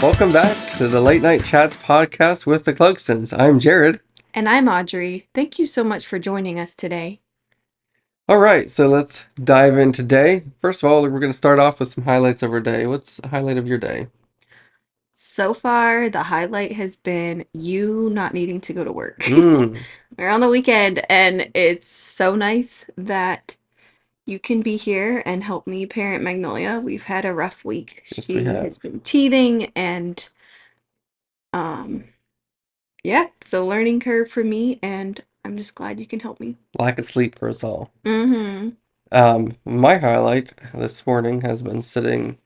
Welcome back to the Late Night Chats podcast with the Clugstons. I'm Jared. And I'm Audrey. Thank you so much for joining us today. All right, so let's dive in today. First of all, we're going to start off with some highlights of our day. What's the highlight of your day? So far, the highlight has been you not needing to go to work. Mm, We're on the weekend, and it's so nice that you can be here and help me parent Magnolia. We've had a rough week. Yes, She we has been teething, and um, yeah, so learning curve for me, and I'm just glad you can help me. lack of sleep for us all. Mm-hmm. Um, my highlight this morning has been sitting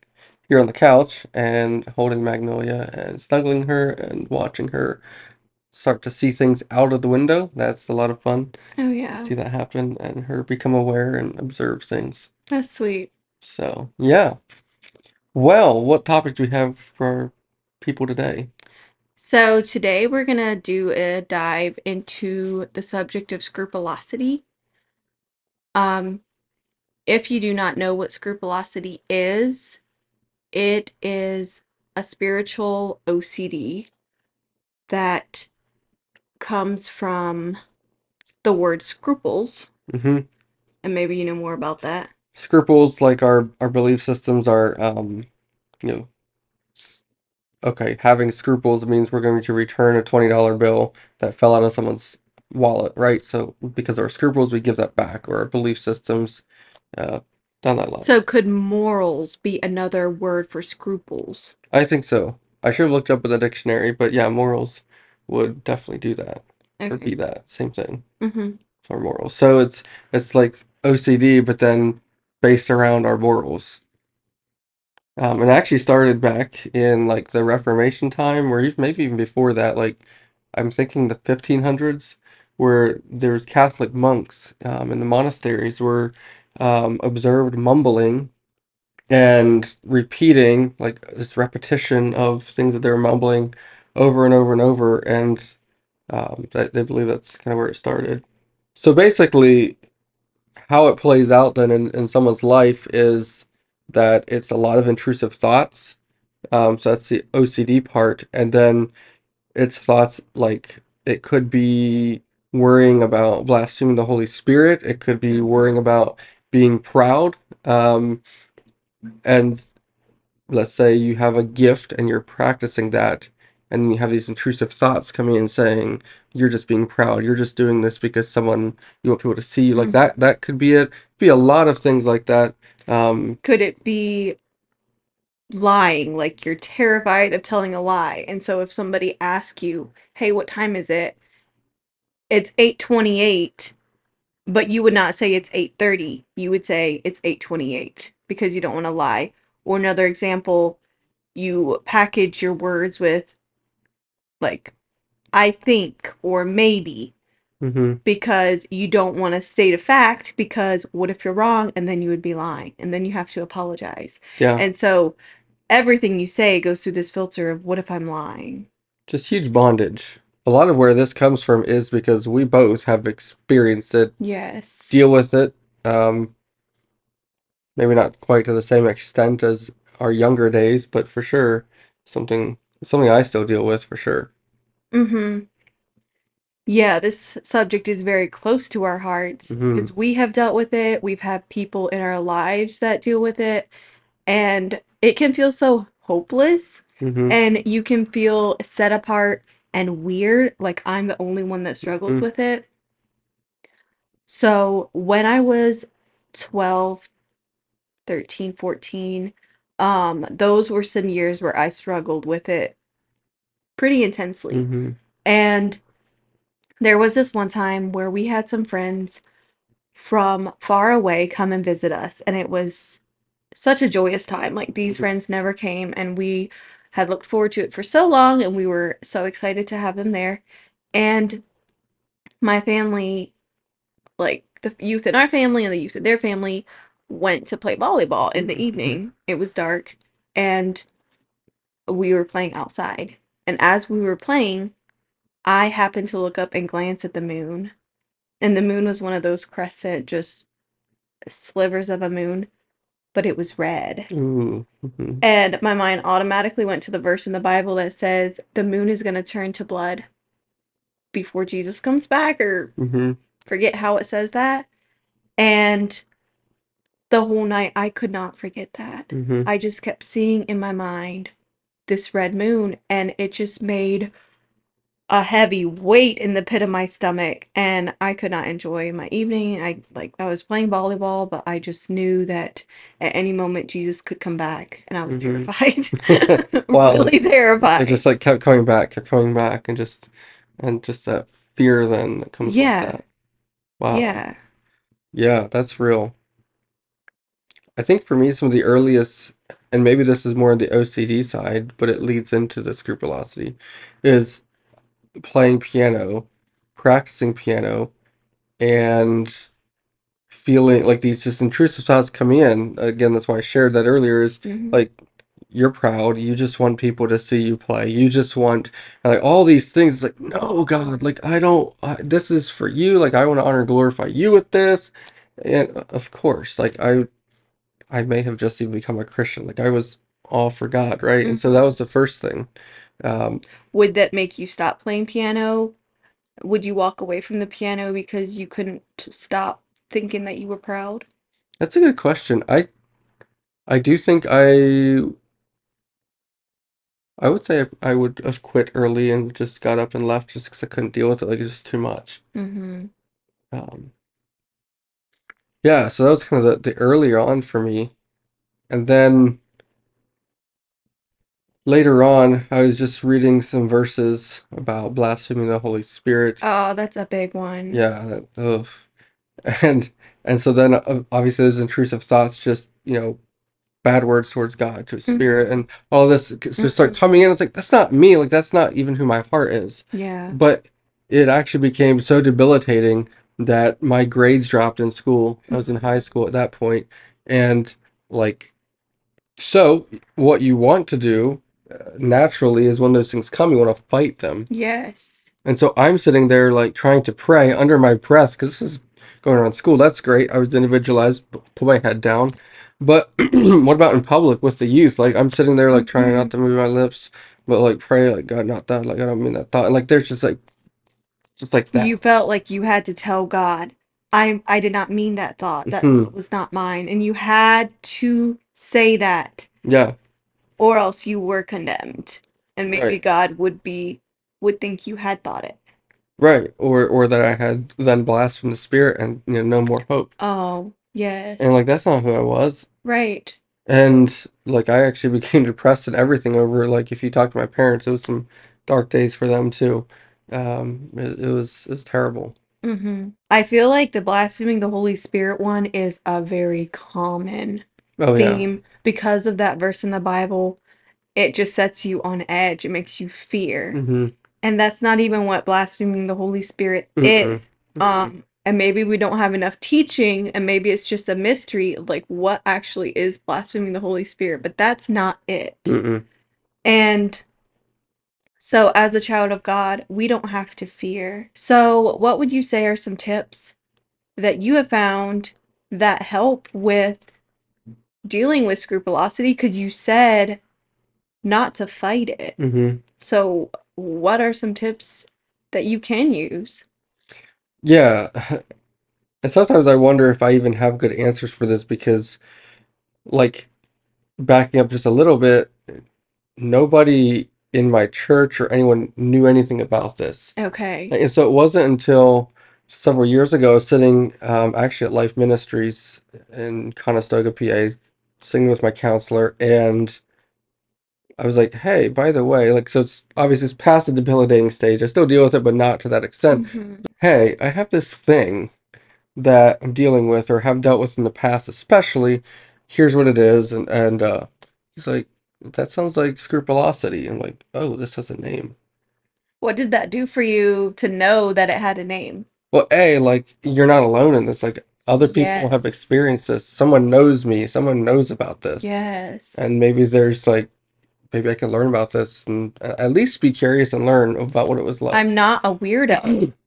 here on the couch and holding Magnolia and snuggling her and watching her start to see things out of the window. That's a lot of fun. Oh yeah, See that happen and her become aware and observe things. that's sweet. So, yeah. Well, what topic do we have for our people today? So today we're gonna do a dive into the subject of scrupulosity. Um, if you do not know what scrupulosity is, it is a spiritual OCD that comes from the word scruples, hmm and maybe you know more about that. Scruples, like our our belief systems, are um, you know, okay. Having scruples means we're going to return a twenty dollar bill that fell out of someone's wallet, right? So because of our scruples, we give that back, or our belief systems, uh, down that line. So could morals be another word for scruples? I think so. I should have looked up in the dictionary, but yeah, morals would definitely do that or Okay. be that same thing. Mm-hmm. for morals. So it's it's like OCD, but then based around our morals. Um, and it actually started back in like the Reformation time, or even maybe even before that. Like I'm thinking the 1500s, where there's Catholic monks um, in the monasteries were um, observed mumbling and repeating like this repetition of things that they were mumbling over and over and over, and um, believe that's kind of where it started. So basically, how it plays out then in, in someone's life is that it's a lot of intrusive thoughts. Um, so that's the OCD part. And then it's thoughts like it could be worrying about blaspheming the Holy Spirit, it could be worrying about being proud. Um, and let's say you have a gift and you're practicing that, and you have these intrusive thoughts coming in saying, you're just being proud, you're just doing this because someone you want people to see you. Like Mm. that that could be it. Be a lot of things like that. Um, Could it be lying, like you're terrified of telling a lie? And so if somebody asks you, "Hey, what time is it?" It's 8:28, but you would not say it's 8:30. You would say it's 8:28 because you don't want to lie. Or another example, you package your words with like I think or maybe mhm. because you don't want to state a fact because what if you're wrong and then you would be lying and then you have to apologize. Yeah, And so everything you say goes through this filter of what if I'm lying? just huge bondage. A lot of where this comes from is because we both have experienced it, Yes. deal with it. Um, maybe not quite to the same extent as our younger days, but for sure something something I still deal with for sure. Mm-hmm. Yeah, this subject is very close to our hearts Mhm. because we have dealt with it. We've had people in our lives that deal with it, and it can feel so hopeless, hmm and you can feel set apart and weird, like I'm the only one that struggles Mhm. with it. So when I was 12, 13, 14, um, those were some years where I struggled with it pretty intensely. hmm And there was this one time where we had some friends from far away come and visit us, and it was such a joyous time. Like these Mhm. friends never came, and we had looked forward to it for so long, and we were so excited to have them there. And my family, like the youth in our family and the youth in their family, went to play volleyball in the Mhm. evening. It was dark, and we were playing outside. And as we were playing, I happened to look up and glance at the moon. And the moon was one of those crescent, just slivers of a moon. but it was red. Ooh. hmm And my mind automatically went to the verse in the Bible that says the moon is going to turn to blood before Jesus comes back, or hmm forget how it says that. And the whole night, I could not forget that. hmm I just kept seeing in my mind this red moon, and it just made a heavy weight in the pit of my stomach, and I could not enjoy my evening. I like I was playing volleyball, but I just knew that at any moment Jesus could come back, and I was Mhm. terrified. Wow. really terrified. it just like kept coming back, kept coming back, and just and just that fear then that comes Yeah. with that. Wow. Yeah. Yeah, that's real. I think for me, some of the earliest, and maybe this is more on the OCD side, but it leads into the scrupulosity, is playing piano, practicing piano, and feeling like these just intrusive thoughts come in. Again, that's why I shared that earlier is Mhm. like you're proud, you just want people to see you play. You just want like all these things It's like no God, like I don't I, this is for you, like I want to honor and glorify you with this. And of course, like I I may have just even become a Christian. Like I was all for God, right? And so that was the first thing. Um, Would that make you stop playing piano? Would you walk away from the piano because you couldn't stop thinking that you were proud? that's a good question. I I do think I I would say I would have quit early and just got up and left just because I couldn't deal with it. Like it's just too much. Mm-hmm. Um, yeah, so that was kind of the, the earlier on for me. And then later on, I was just reading some verses about blaspheming the Holy Spirit. Oh, that's a big one. Yeah, that, ugh. And and so then uh, obviously those intrusive thoughts just, you know, bad words towards God, to Spirit, and all this just start Mhm. coming in. It's like that's not me. Like that's not even who my heart is. Yeah. But it actually became so debilitating that my grades dropped in school. I was in high school at that point, and like, so what you want to do uh, naturally is when those things come, you want to fight them. Yes. And so I'm sitting there like trying to pray under my breath because this is going around school. That's great. I was individualized, put my head down. But what about in public with the youth? Like I'm sitting there like trying not to move my lips, but like pray like God, not that. Like I don't mean that thought. And like there's just like, just like that. You felt like you had to tell God, I I did not mean that thought. That Mhm. thought was not mine. And you had to say that Yeah, or else you were condemned. And maybe Right. God would be would think you had thought it. right. Or or that I had then blasphemed the spirit and you know no more hope. Oh, yes. And like that's not who I was. Right. And like I actually became depressed and everything over like if you talk to my parents, it was some dark days for them too. Um, it, it was it was terrible. Mm-hmm. I feel like the blaspheming the Holy Spirit one is a very common Oh yeah. theme because of that verse in the Bible. It just sets you on edge. It makes you fear. hmm And that's not even what blaspheming the Holy Spirit Mm-mm. is. Um, and maybe we don't have enough teaching, and maybe it's just a mystery like what actually is blaspheming the Holy Spirit, but that's not it. Mm-mm. And so, as a child of God, we don't have to fear. So, what would you say are some tips that you have found that help with dealing with scrupulosity? Because you said not to fight it. hmm So, what are some tips that you can use? Yeah. And sometimes I wonder if I even have good answers for this because, like, backing up just a little bit, nobody in my church or anyone knew anything about this. Okay. And so it wasn't until several years ago, sitting um, actually at Life Ministries in Conestoga, PA, singing with my counselor, and I was like, "Hey, by the way, like, so it's obviously it's past the debilitating stage. I still deal with it, but not to that extent. Mhm. Hey, I have this thing that I'm dealing with or have dealt with in the past, especially. Here's what it is." And and uh, he's like, "That sounds like scrupulosity." I'm like, "Oh, this has a name." What did that do for you to know that it had a name? Well, A, like you're not alone in this. Like other people have experienced this. Someone knows me. Someone knows about this. Yes. And maybe there's like maybe I can learn about this and a- at least be curious and learn about what it was like. I'm not a weirdo.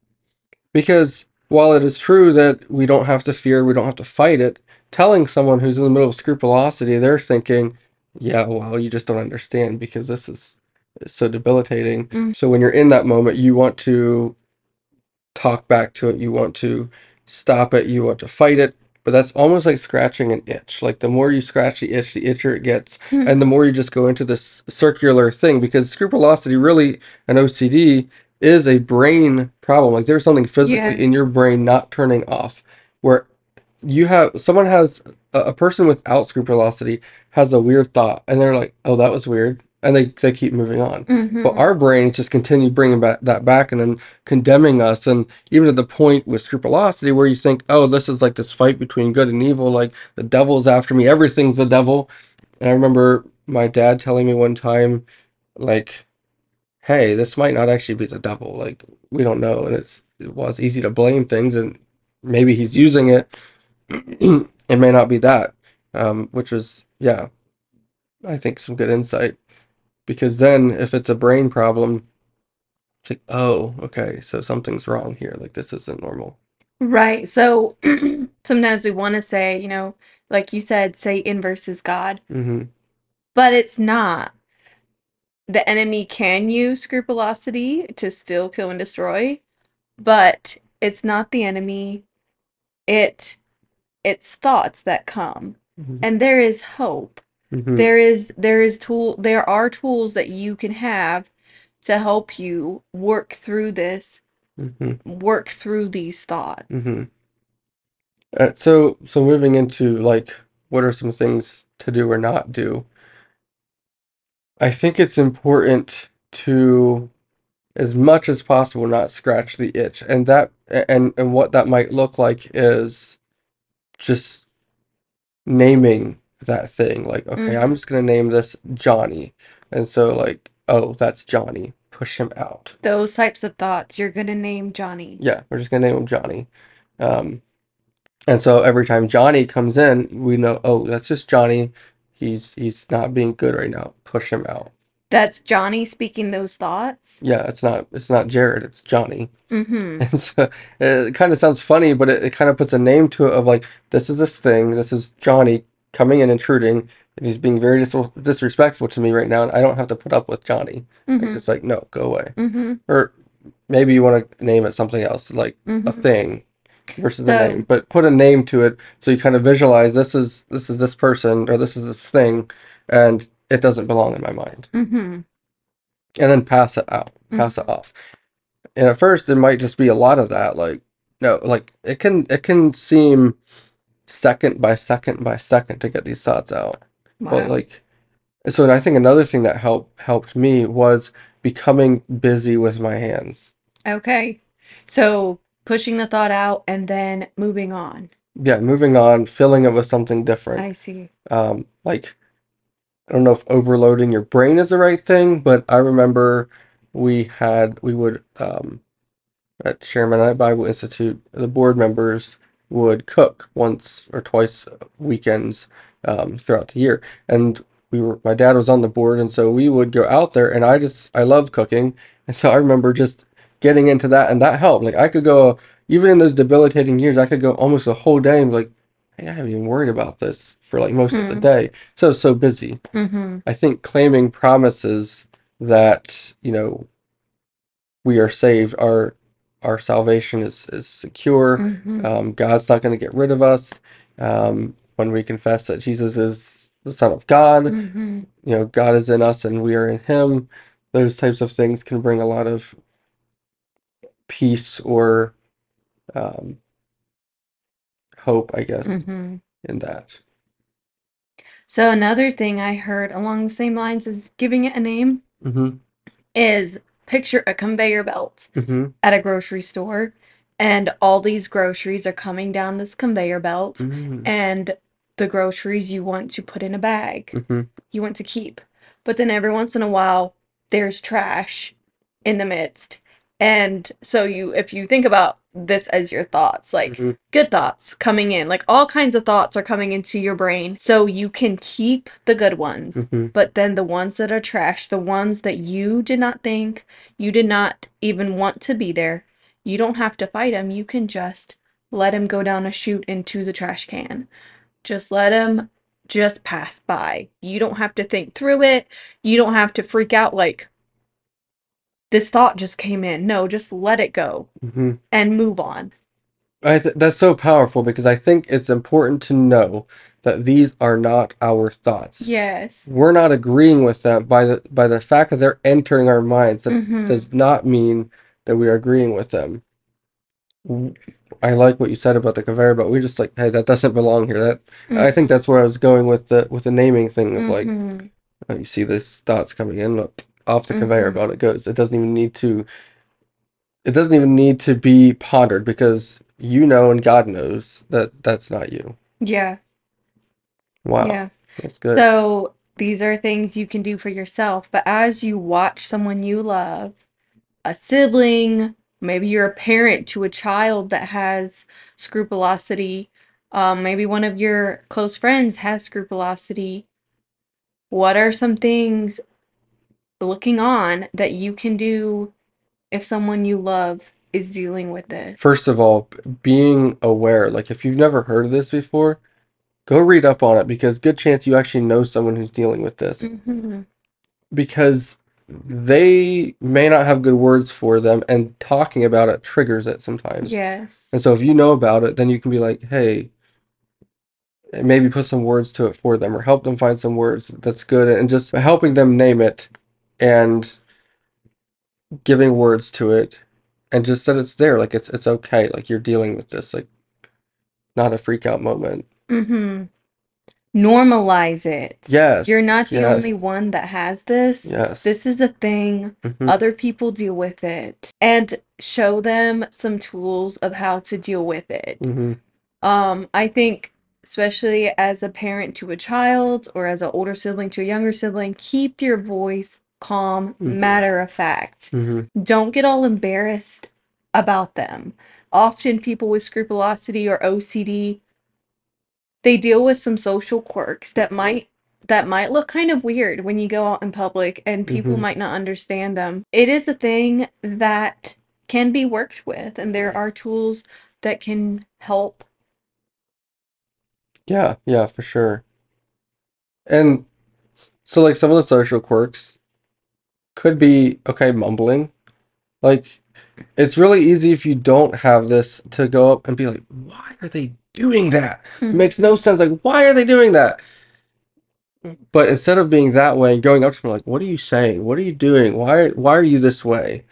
Because while it is true that we don't have to fear, we don't have to fight it, telling someone who's in the middle of scrupulosity, they're thinking, yeah, well, you just don't understand because this is so debilitating. Mm. So when you're in that moment, you want to talk back to it, you want to stop it, you want to fight it. But that's almost like scratching an itch. Like the more you scratch the itch, the itchier it gets, Hmm. and the more you just go into this circular thing. Because scrupulosity, really, an OCD is a brain problem. Like there's something physically Yes. in your brain not turning off, where you have someone has a, person without scrupulosity has a weird thought, and they're like, "Oh, that was weird," and they they keep moving on. Mhm. But our brains just continue bringing back that back and then condemning us, and even to the point with scrupulosity where you think, "Oh, this is like this fight between good and evil. Like the devil's after me. Everything's the devil." And I remember my dad telling me one time, like, "Hey, this might not actually be the devil. Like we don't know, and it's well, it's easy to blame things, and maybe he's using it. it may not be that." Um, which was yeah, I think some good insight because then if it's a brain problem it's like oh okay so something's wrong here like this isn't normal Right. So sometimes we want to say, you know, like you said, Satan versus God, hmm but it's not. The enemy can use scrupulosity to still kill and destroy, but it's not the enemy. It it's thoughts that come. hmm And there is hope. hmm There is there is tool there are tools that you can have to help you work through this, hmm work through these thoughts. hmm Uh, so so moving into like what are some things to do or not do i think it's important to as much as possible not scratch the itch and that and and what that might look like is just naming that thing like okay i'm just to name this johnny. And so like oh that's johnny. Push him out. Those types of thoughts you're gonna name Johnny. yeah we're just to name him johnny. Um and so every time johnny comes in we know oh that's just johnny. He's he's not being good right now. Push him out That's Johnny speaking those thoughts. yeah it's not it's not jared it's johnny Mm-hmm. And so it kind of sounds funny, but it, it kind of puts a name to it of like, this is this thing, this is Johnny coming and intruding, and he's being very dis- disrespectful to me right now, and I don't have to put up with Johnny. Like, Mm-hmm. it's like, no, go away. Mm-hmm. Or maybe you want to name it something else, like a Mm-hmm. thing versus the So- name, but put a name to it so you kind of visualize this is this is this person or this is this thing, and it doesn't belong in my mind Mm-hmm. and then pass it out, pass it off. And at first, it might just be a lot of that. Like, no, like it can it can seem second by second by second to get these thoughts out. But like, so I think another thing that helped helped me was becoming busy with my hands. Okay. So pushing the thought out and then moving on. Yeah, moving on, filling it with something different. I see. um, like I don't know if overloading your brain is the right thing, but I remember we had we would um, at Sherman Bible Institute, the board members would cook once or twice weekends um, throughout the year, and we were my dad was on the board, and so we would go out there, and I just I love cooking, and so I remember just getting into that, and that helped. Like I could go even in those debilitating years, I could go almost a whole day and like, hey, I haven't even worried about this for like most of the Hmm. day. So so busy. Mm-hmm. I think claiming promises that, you know, we are saved, our our salvation is is secure. Mm-hmm. Um, God's not going to get rid of us. Um, when we confess that Jesus is the Son of God, Mm-hmm. you know, God is in us and we are in Him. Those types of things can bring a lot of peace or um, hope, I guess, Mm-hmm. in that. So another thing I heard along the same lines of giving it a name Mm-hmm. is picture a conveyor belt Mm-hmm. at a grocery store and all these groceries are coming down this conveyor belt Mm-hmm. and the groceries you want to put in a bag Mm-hmm. you want to keep but then every once in a while there's trash in the midst and so you if you think about this as your thoughts like Mhm. good thoughts coming in like all kinds of thoughts are coming into your brain so you can keep the good ones Mm-hmm. but then the ones that are trash, the ones that you did not think, you did not even want to be there, you don't have to fight them. You can just let them go down a chute into the trash can. Just let them just pass by. You don't have to think through it. You don't have to freak out like this thought just came in. No, just let it go hmm and move on. I th- that's so powerful because I think it's important to know that these are not our thoughts. Yes. We're not agreeing with them by the by the fact that they're entering our minds. That Mhm. does not mean that we are agreeing with them. I like what you said about the conveyor belt. We just like, hey, that doesn't belong here. That I think that's where I was going with the with the naming thing of like, Mhm. oh, you see this thoughts coming in, look, off the conveyor Mhm. belt it goes. It doesn't even need to. It doesn't even need to be pondered because you know and God knows that that's not you. Yeah. Wow, Yeah. that's good. So these are things you can do for yourself, but as you watch someone you love, a sibling, maybe you're a parent to a child that has scrupulosity, um, maybe one of your close friends has scrupulosity. What are some things looking on that you can do if someone you love is dealing with this? First of all, being aware, like if you've never heard of this before, go read up on it because good chance you actually know someone who's dealing with this. hmm because they may not have good words for them and talking about it triggers it sometimes. Yes. And so if you know about it, then you can be like, hey, maybe put some words to it for them or help them find some words that's good and just helping them name it and giving words to it and just that it's there like it's it's okay like you're dealing with this like not a freak out moment. Mm-hmm. Normalize it. Yes. You're not the only one that has this. Yes. This is a thing. mhm, Other people deal with it. And show them some tools of how to deal with it. mhm, Um, I think especially as a parent to a child or as an older sibling to a younger sibling, keep your voice calm, Mhm. matter of fact. mhm, Don't get all embarrassed about them. Often people with scrupulosity or OCD, they deal with some social quirks that might that might look kind of weird when you go out in public and people Mhm. might not understand them. It is a thing that can be worked with and there are tools that can help. Yeah, yeah, for sure. And so like some of the social quirks could be okay, mumbling. Like it's really easy if you don't have this to go up and be like, why are they doing that? It Mhm. makes no sense. Like, why are they doing that? But instead of being that way and going up to them like, what are you saying? What are you doing? Why why are you this way?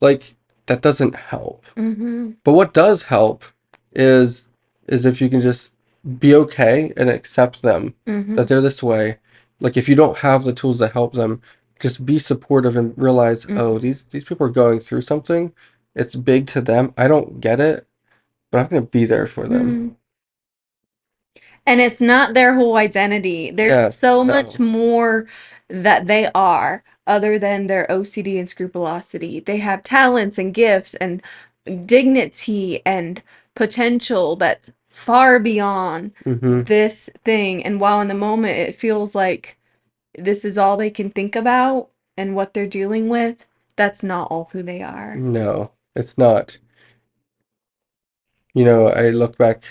Like that doesn't help. Mhm. But what does help is is if you can just be okay and accept them Mhm. that they're this way. Like if you don't have the tools to help them, just be supportive and realize, Mhm. oh, these these people are going through something. It's big to them. I don't get it, but I'm gonna be there for them. Mhm. And it's not their whole identity. There's Yeah, so no. much more that they are other than their OCD and scrupulosity. They have talents and gifts and dignity and potential that's far beyond hmm this thing. And while in the moment it feels like this is all they can think about and what they're dealing with, that's not all who they are. No, it's not. You know, I look back,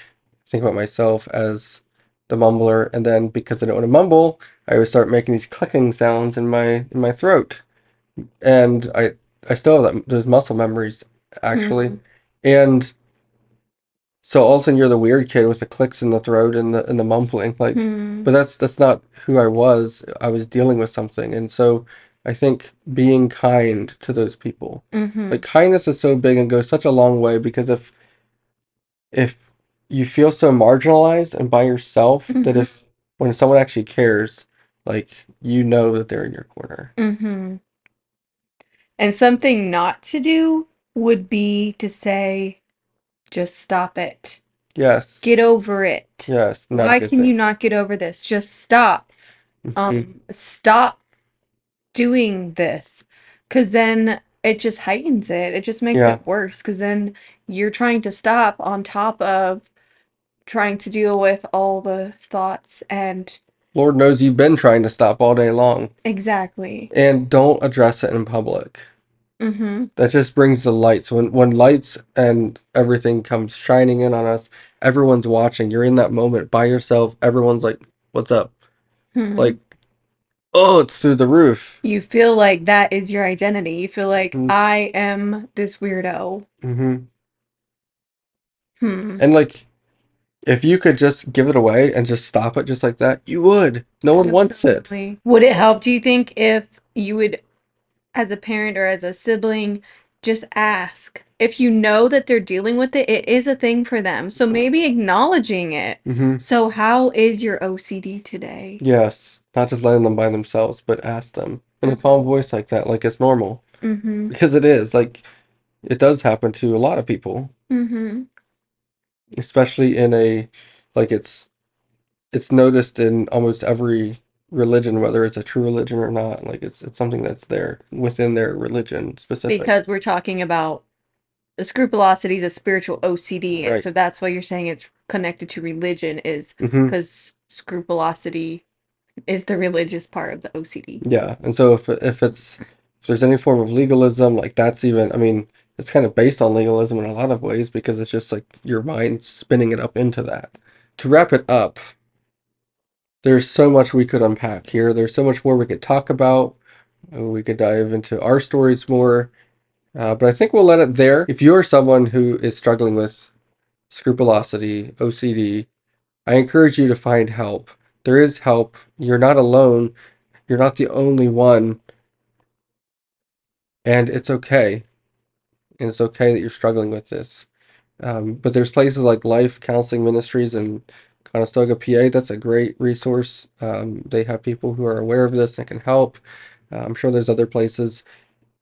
think about myself as the mumbler, and then because I don't want to mumble, I would start making these clicking sounds in my in my throat. And I I still have that, those muscle memories actually. Mhm. And so all of a sudden you're the weird kid with the clicks in the throat and the and the mumbling like Mhm. but that's that's not who I was. I was dealing with something. And so I think being kind to those people. Mhm. Like kindness is so big and goes such a long way because if if you feel so marginalized and by yourself that Mhm. if when someone actually cares, like you know that they're in your corner. Mm-hmm. And something not to do would be to say, just stop it. Yes. Get over it. Yes. Not Why good can thing. you not get over this? Just stop. Mhm. Um, stop doing this. Because then it just heightens it. It just makes Yeah. it worse. Because then you're trying to stop on top of trying to deal with all the thoughts and Lord knows you've been trying to stop all day long. exactly. And don't address it in public. Mm-hmm. That just brings the lights. When when lights and everything comes shining in on us, everyone's watching. You're in that moment by yourself. Everyone's like, "What's up?" Mhm. Like, oh, it's through the roof. you feel like that is your identity. You feel like Mm. I am this weirdo. hmm Hmm. And like, if you could just give it away and just stop it just like that, you would. No one wants it. Would it help, do you think, if you would, as a parent or as a sibling, just ask? If you know that they're dealing with it, it is a thing for them. So maybe acknowledging it. hmm So, how is your OCD today? Yes, not just letting them by themselves, but ask them in a calm voice like that, like it's normal. Mm-hmm. Because it is. Like, it does happen to a lot of people, Mm-hmm. especially in a, like it's, it's noticed in almost every religion, whether it's a true religion or not. Like it's it's something that's there within their religion specific. Because we're talking about the scrupulosity is a spiritual OCD. And Right. so that's why you're saying it's connected to religion, is hmm because scrupulosity is the religious part of the OCD. Yeah, and so if if it's if there's any form of legalism, like that's even, I mean, it's kind of based on legalism in a lot of ways because it's just like your mind spinning it up into that. To wrap it up, there's so much we could unpack here. There's so much more we could talk about. We could dive into our stories more, uh, but I think we'll let it there. If you are someone who is struggling with scrupulosity, OCD, I encourage you to find help. There is help. You're not alone. You're not the only one. And it's okay. And it's okay that you're struggling with this. Um, but there's places like Life Counseling Ministries in Conestoga, PA. That's a great resource. Um, they have people who are aware of this and can help. Uh, I'm sure there's other places.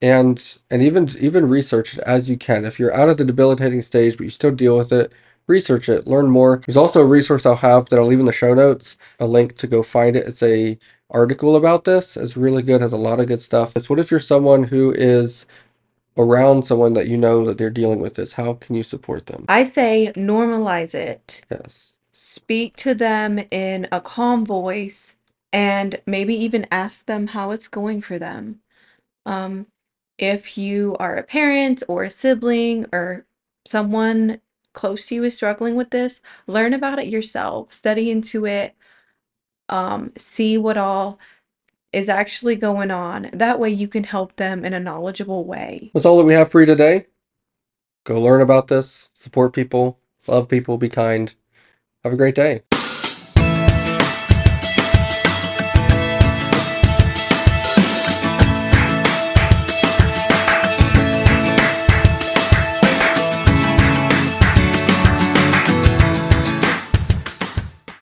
And and even even research it as you can. If you're out of the debilitating stage, but you still deal with it, research it, learn more. There's also a resource I'll have that I'll leave in the show notes, a link to go find it. It's a article about this. It's really good, has a lot of good stuff. It's what if you're someone who is around someone that you know that they're dealing with this? How can you support them? I say normalize it. Yes. Speak to them in a calm voice and maybe even ask them how it's going for them. Um, if you are a parent or a sibling or someone close to you is struggling with this, learn about it yourself, study into it, um, see what all is actually going on. That way you can help them in a knowledgeable way. That's all that we have for you today. Go learn about this, support people, love people, be kind. Have a great day.